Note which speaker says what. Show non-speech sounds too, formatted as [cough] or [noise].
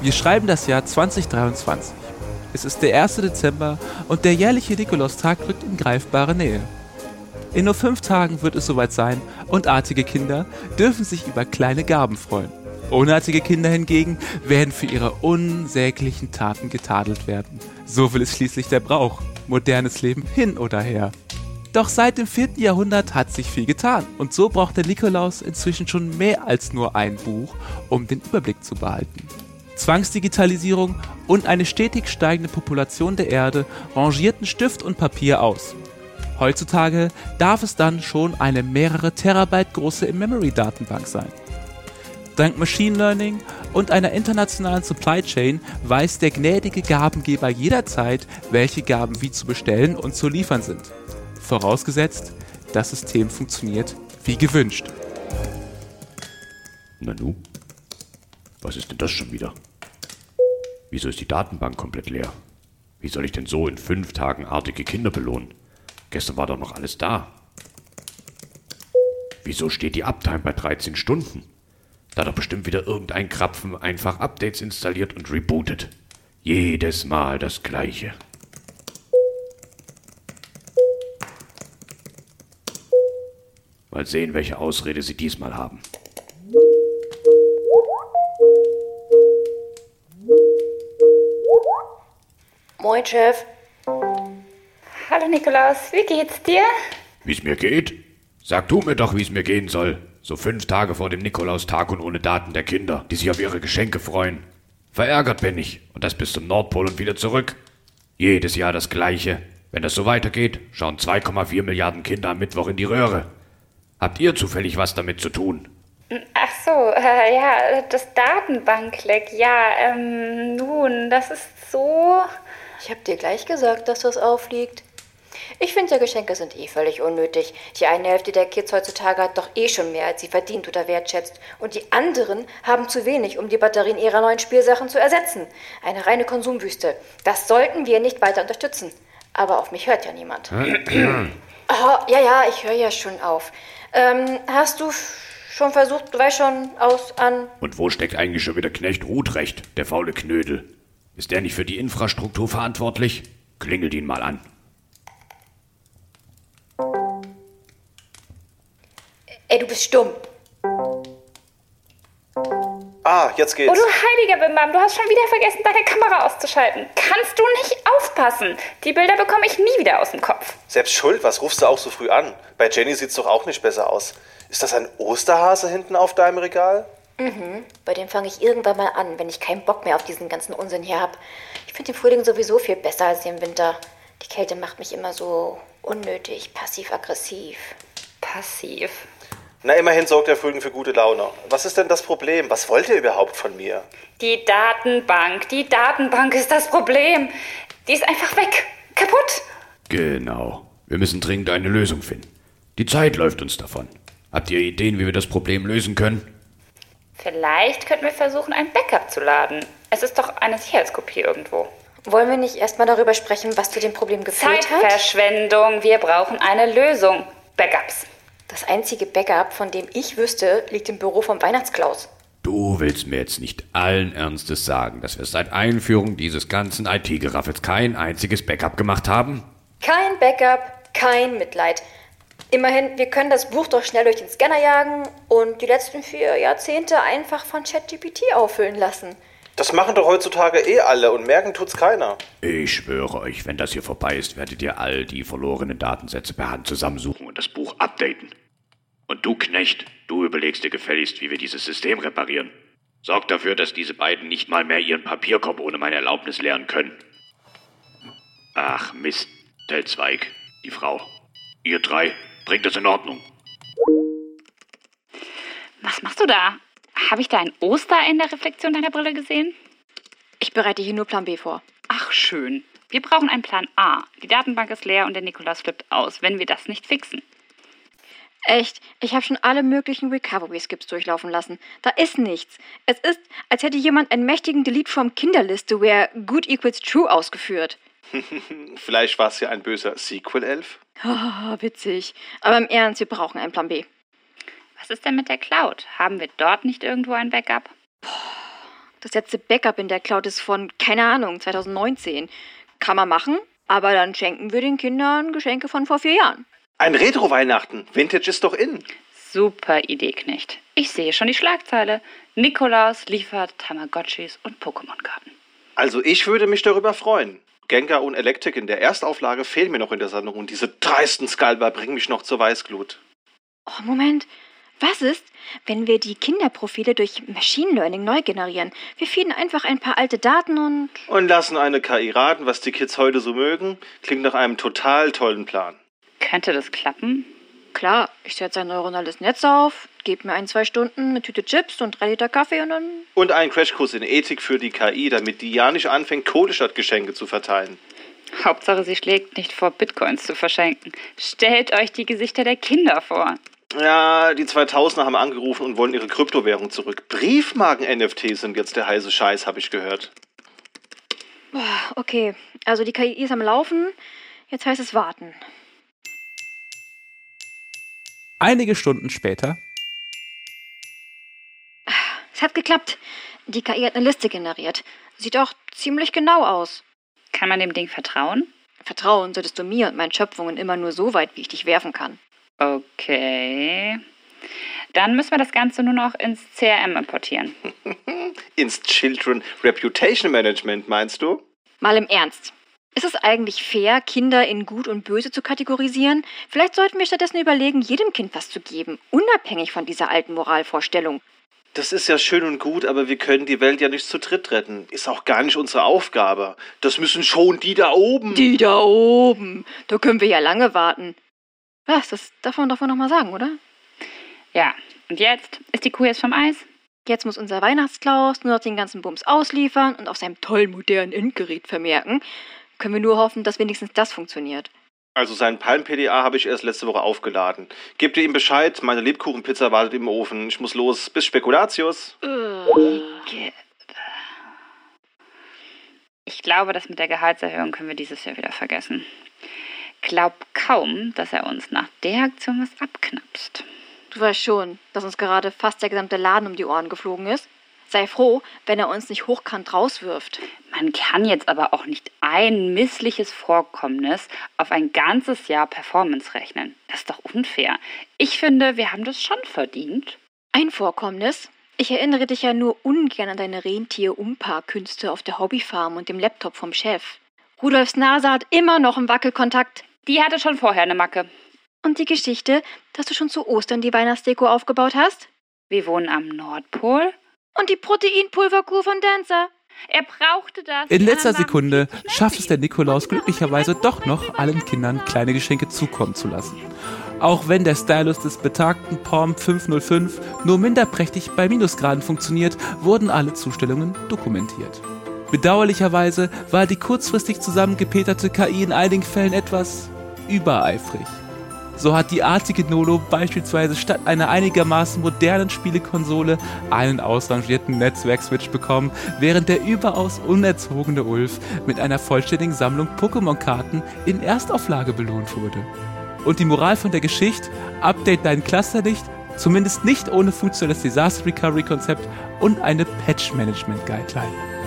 Speaker 1: Wir schreiben das Jahr 2023. Es ist der 1. Dezember und der jährliche Nikolaustag rückt in greifbare Nähe. In nur fünf Tagen wird es soweit sein und artige Kinder dürfen sich über kleine Gaben freuen. Unartige Kinder hingegen werden für ihre unsäglichen Taten getadelt werden. So will es schließlich der Brauch. Modernes Leben hin oder her. Doch seit dem 4. Jahrhundert hat sich viel getan und so braucht der Nikolaus inzwischen schon mehr als nur ein Buch, um den Überblick zu behalten. Zwangsdigitalisierung und eine stetig steigende Population der Erde rangierten Stift und Papier aus. Heutzutage darf es dann schon eine mehrere Terabyte große In-Memory-Datenbank sein. Dank Machine Learning und einer internationalen Supply Chain weiß der gnädige Gabengeber jederzeit, welche Gaben wie zu bestellen und zu liefern sind. Vorausgesetzt, das System funktioniert wie gewünscht.
Speaker 2: Nanu? Was ist denn das schon wieder? Wieso ist die Datenbank komplett leer? Wie soll ich denn so in fünf Tagen artige Kinder belohnen? Gestern war doch noch alles da. Wieso steht die Uptime bei 13 Stunden? Da hat doch bestimmt wieder irgendein Krapfen einfach Updates installiert und rebootet. Jedes Mal das gleiche. Mal sehen, welche Ausrede sie diesmal haben.
Speaker 3: Moin, Chef.
Speaker 4: Hallo Nikolaus, wie geht's dir?
Speaker 2: Wie es mir geht? Sag du mir doch, wie es mir gehen soll. So fünf Tage vor dem Nikolaustag und ohne Daten der Kinder, die sich auf ihre Geschenke freuen. Verärgert bin ich und das bis zum Nordpol und wieder zurück. Jedes Jahr das Gleiche. Wenn das so weitergeht, schauen 2,4 Milliarden Kinder am Mittwoch in die Röhre. Habt ihr zufällig was damit zu tun?
Speaker 4: Ach so, äh, ja, das Datenbankleck, ja, ähm, nun, das ist so.
Speaker 3: Ich hab dir gleich gesagt, dass das aufliegt. Ich finde ja, Geschenke sind eh völlig unnötig. Die eine Hälfte der Kids heutzutage hat doch eh schon mehr, als sie verdient oder wertschätzt. Und die anderen haben zu wenig, um die Batterien ihrer neuen Spielsachen zu ersetzen. Eine reine Konsumwüste. Das sollten wir nicht weiter unterstützen. Aber auf mich hört ja niemand. [clears throat] oh, ja, ja, ich höre ja schon auf. Ähm, hast du schon versucht, du weißt schon, aus, an...
Speaker 2: Und wo steckt eigentlich schon wieder Knecht Ruthrecht, der faule Knödel? Ist der nicht für die Infrastruktur verantwortlich? Klingelt ihn mal an.
Speaker 3: Ey, du bist stumm.
Speaker 5: Ah, jetzt
Speaker 4: Oh
Speaker 5: geht's.
Speaker 4: du heiliger Bimbam, du hast schon wieder vergessen, deine Kamera auszuschalten. Kannst du nicht aufpassen? Die Bilder bekomme ich nie wieder aus dem Kopf.
Speaker 5: Selbst schuld, was rufst du auch so früh an? Bei Jenny sieht's doch auch nicht besser aus. Ist das ein Osterhase hinten auf deinem Regal?
Speaker 3: Bei dem fange ich irgendwann mal an, wenn ich keinen Bock mehr auf diesen ganzen Unsinn hier hab. Ich finde den Frühling sowieso viel besser als den Winter. Die Kälte macht mich immer so unnötig, passiv-aggressiv.
Speaker 4: Passiv.
Speaker 5: Na, immerhin sorgt der Frühling für gute Laune. Was ist denn das Problem? Was wollt ihr überhaupt von mir?
Speaker 4: Die Datenbank, die Datenbank ist das Problem. Die ist einfach weg. Kaputt.
Speaker 2: Genau. Wir müssen dringend eine Lösung finden. Die Zeit läuft uns davon. Habt ihr Ideen, wie wir das Problem lösen können?
Speaker 4: Vielleicht könnten wir versuchen, ein Backup zu laden. Es ist doch eine Sicherheitskopie irgendwo.
Speaker 3: Wollen wir nicht erstmal darüber sprechen, was zu dem Problem geführt hat?
Speaker 4: Zeitverschwendung. Wir brauchen eine Lösung. Backups.
Speaker 3: Das einzige Backup, von dem ich wüsste, liegt im Büro vom Weihnachtsklaus.
Speaker 2: Du willst mir jetzt nicht allen Ernstes sagen, dass wir seit Einführung dieses ganzen IT-Geraffels kein einziges Backup gemacht haben?
Speaker 3: Kein Backup, kein Mitleid. Immerhin, wir können das Buch doch schnell durch den Scanner jagen und die letzten vier Jahrzehnte einfach von ChatGPT auffüllen lassen.
Speaker 5: Das machen doch heutzutage eh alle und merken tut's keiner.
Speaker 2: Ich schwöre euch, wenn das hier vorbei ist, werdet ihr all die verlorenen Datensätze per Hand zusammensuchen und das Buch updaten. Und du, Knecht, du überlegst dir gefälligst, wie wir dieses System reparieren. Sorg dafür, dass diese beiden nicht mal mehr ihren Papierkorb ohne meine Erlaubnis leeren können. Ach Mist, der Zweig, die Frau. Ihr drei, bringt das in Ordnung.
Speaker 4: Was machst du da? Habe ich da ein Oster in der Reflexion deiner Brille gesehen?
Speaker 3: Ich bereite hier nur Plan B vor.
Speaker 4: Ach, schön. Wir brauchen einen Plan A. Die Datenbank ist leer und der Nikolaus flippt aus, wenn wir das nicht fixen.
Speaker 3: Echt, ich habe schon alle möglichen Recovery-Skips durchlaufen lassen. Da ist nichts. Es ist, als hätte jemand einen mächtigen Delete from Kinderliste where good equals true ausgeführt. [laughs]
Speaker 5: Vielleicht war es ja ein böser Sequel-Elf?
Speaker 3: Oh, witzig. Aber im Ernst, wir brauchen einen Plan B.
Speaker 4: Was ist denn mit der Cloud? Haben wir dort nicht irgendwo ein Backup?
Speaker 3: Das letzte Backup in der Cloud ist von, keine Ahnung, 2019. Kann man machen, aber dann schenken wir den Kindern Geschenke von vor vier Jahren.
Speaker 5: Ein Retro-Weihnachten. Vintage ist doch in.
Speaker 4: Super Idee, Knecht. Ich sehe schon die Schlagzeile. Nikolaus liefert Tamagotchis und Pokémon-Karten.
Speaker 5: Also ich würde mich darüber freuen. Gengar und Electric in der Erstauflage fehlen mir noch in der Sammlung und diese dreisten Skalber bringen mich noch zur Weißglut.
Speaker 3: Oh, Moment. Was ist, wenn wir die Kinderprofile durch Machine Learning neu generieren? Wir feeden einfach ein paar alte Daten und.
Speaker 5: Und lassen eine KI raten, was die Kids heute so mögen? Klingt nach einem total tollen Plan.
Speaker 4: Könnte das klappen?
Speaker 3: Klar, ich setze ein neuronales Netz auf, gebe mir ein, zwei Stunden eine Tüte Chips und drei Liter Kaffee und dann.
Speaker 5: Und einen Crashkurs in Ethik für die KI, damit die ja nicht anfängt, Kohle statt Geschenke zu verteilen.
Speaker 4: Hauptsache, sie schlägt nicht vor, Bitcoins zu verschenken. Stellt euch die Gesichter der Kinder vor.
Speaker 5: Ja, die 2000er haben angerufen und wollen ihre Kryptowährung zurück. Briefmarken-NFTs sind jetzt der heiße Scheiß, habe ich gehört.
Speaker 3: Boah, okay, also die KI ist am Laufen. Jetzt heißt es warten.
Speaker 1: Einige Stunden später.
Speaker 3: Es hat geklappt. Die KI hat eine Liste generiert. Sieht auch ziemlich genau aus.
Speaker 4: Kann man dem Ding vertrauen?
Speaker 3: Vertrauen solltest du mir und meinen Schöpfungen immer nur so weit, wie ich dich werfen kann.
Speaker 4: Okay. Dann müssen wir das Ganze nur noch ins CRM importieren. [laughs]
Speaker 5: Ins Children Reputation Management, meinst du?
Speaker 3: Mal im Ernst. Ist es eigentlich fair, Kinder in gut und böse zu kategorisieren? Vielleicht sollten wir stattdessen überlegen, jedem Kind was zu geben, unabhängig von dieser alten Moralvorstellung.
Speaker 5: Das ist ja schön und gut, aber wir können die Welt ja nicht zu dritt retten. Ist auch gar nicht unsere Aufgabe. Das müssen schon die da oben.
Speaker 3: Die da oben. Da können wir ja lange warten. Was, das darf man doch wohl noch mal sagen, oder?
Speaker 4: Ja, und jetzt? Ist die Kuh jetzt vom Eis?
Speaker 3: Jetzt muss unser Weihnachtsklaus nur noch den ganzen Bums ausliefern und auf seinem tollen modernen Endgerät vermerken. Können wir nur hoffen, dass wenigstens das funktioniert.
Speaker 5: Also seinen Palm-PDA habe ich erst letzte Woche aufgeladen. Gebt ihr ihm Bescheid, meine Lebkuchenpizza wartet im Ofen. Ich muss los. Bis Spekulatius.
Speaker 4: Ich glaube, das mit der Gehaltserhöhung können wir dieses Jahr wieder vergessen. Glaub kaum, dass er uns nach der Aktion was abknapst.
Speaker 3: Du weißt schon, dass uns gerade fast der gesamte Laden um die Ohren geflogen ist. Sei froh, wenn er uns nicht hochkant rauswirft.
Speaker 4: Man kann jetzt aber auch nicht ein missliches Vorkommnis auf ein ganzes Jahr Performance rechnen. Das ist doch unfair. Ich finde, wir haben das schon verdient.
Speaker 3: Ein Vorkommnis? Ich erinnere dich ja nur ungern an deine Rentier-Umpa-Künste auf der Hobbyfarm und dem Laptop vom Chef. Rudolfs Nase hat immer noch einen Wackelkontakt.
Speaker 4: Die hatte schon vorher eine Macke.
Speaker 3: Und die Geschichte, dass du schon zu Ostern die Weihnachtsdeko aufgebaut hast?
Speaker 4: Wir wohnen am Nordpol.
Speaker 3: Und die Proteinpulverkur von Dancer.
Speaker 4: Er brauchte das.
Speaker 1: In letzter Sekunde schafft es der. Nikolaus glücklicherweise doch noch, allen Kindern kleine Geschenke zukommen zu lassen. Auch wenn der Stylus des betagten Palm 505 nur minderprächtig bei Minusgraden funktioniert, wurden alle Zustellungen dokumentiert. Bedauerlicherweise war die kurzfristig zusammengepeterte KI in einigen Fällen etwas übereifrig. So hat die artige Nolo beispielsweise statt einer einigermaßen modernen Spielekonsole einen ausrangierten Netzwerkswitch bekommen, während der überaus unerzogene Ulf mit einer vollständigen Sammlung Pokémon-Karten in Erstauflage belohnt wurde. Und die Moral von der Geschichte, update deinen Cluster nicht, zumindest nicht ohne funktionelles Disaster Recovery Konzept und eine Patch Management Guideline.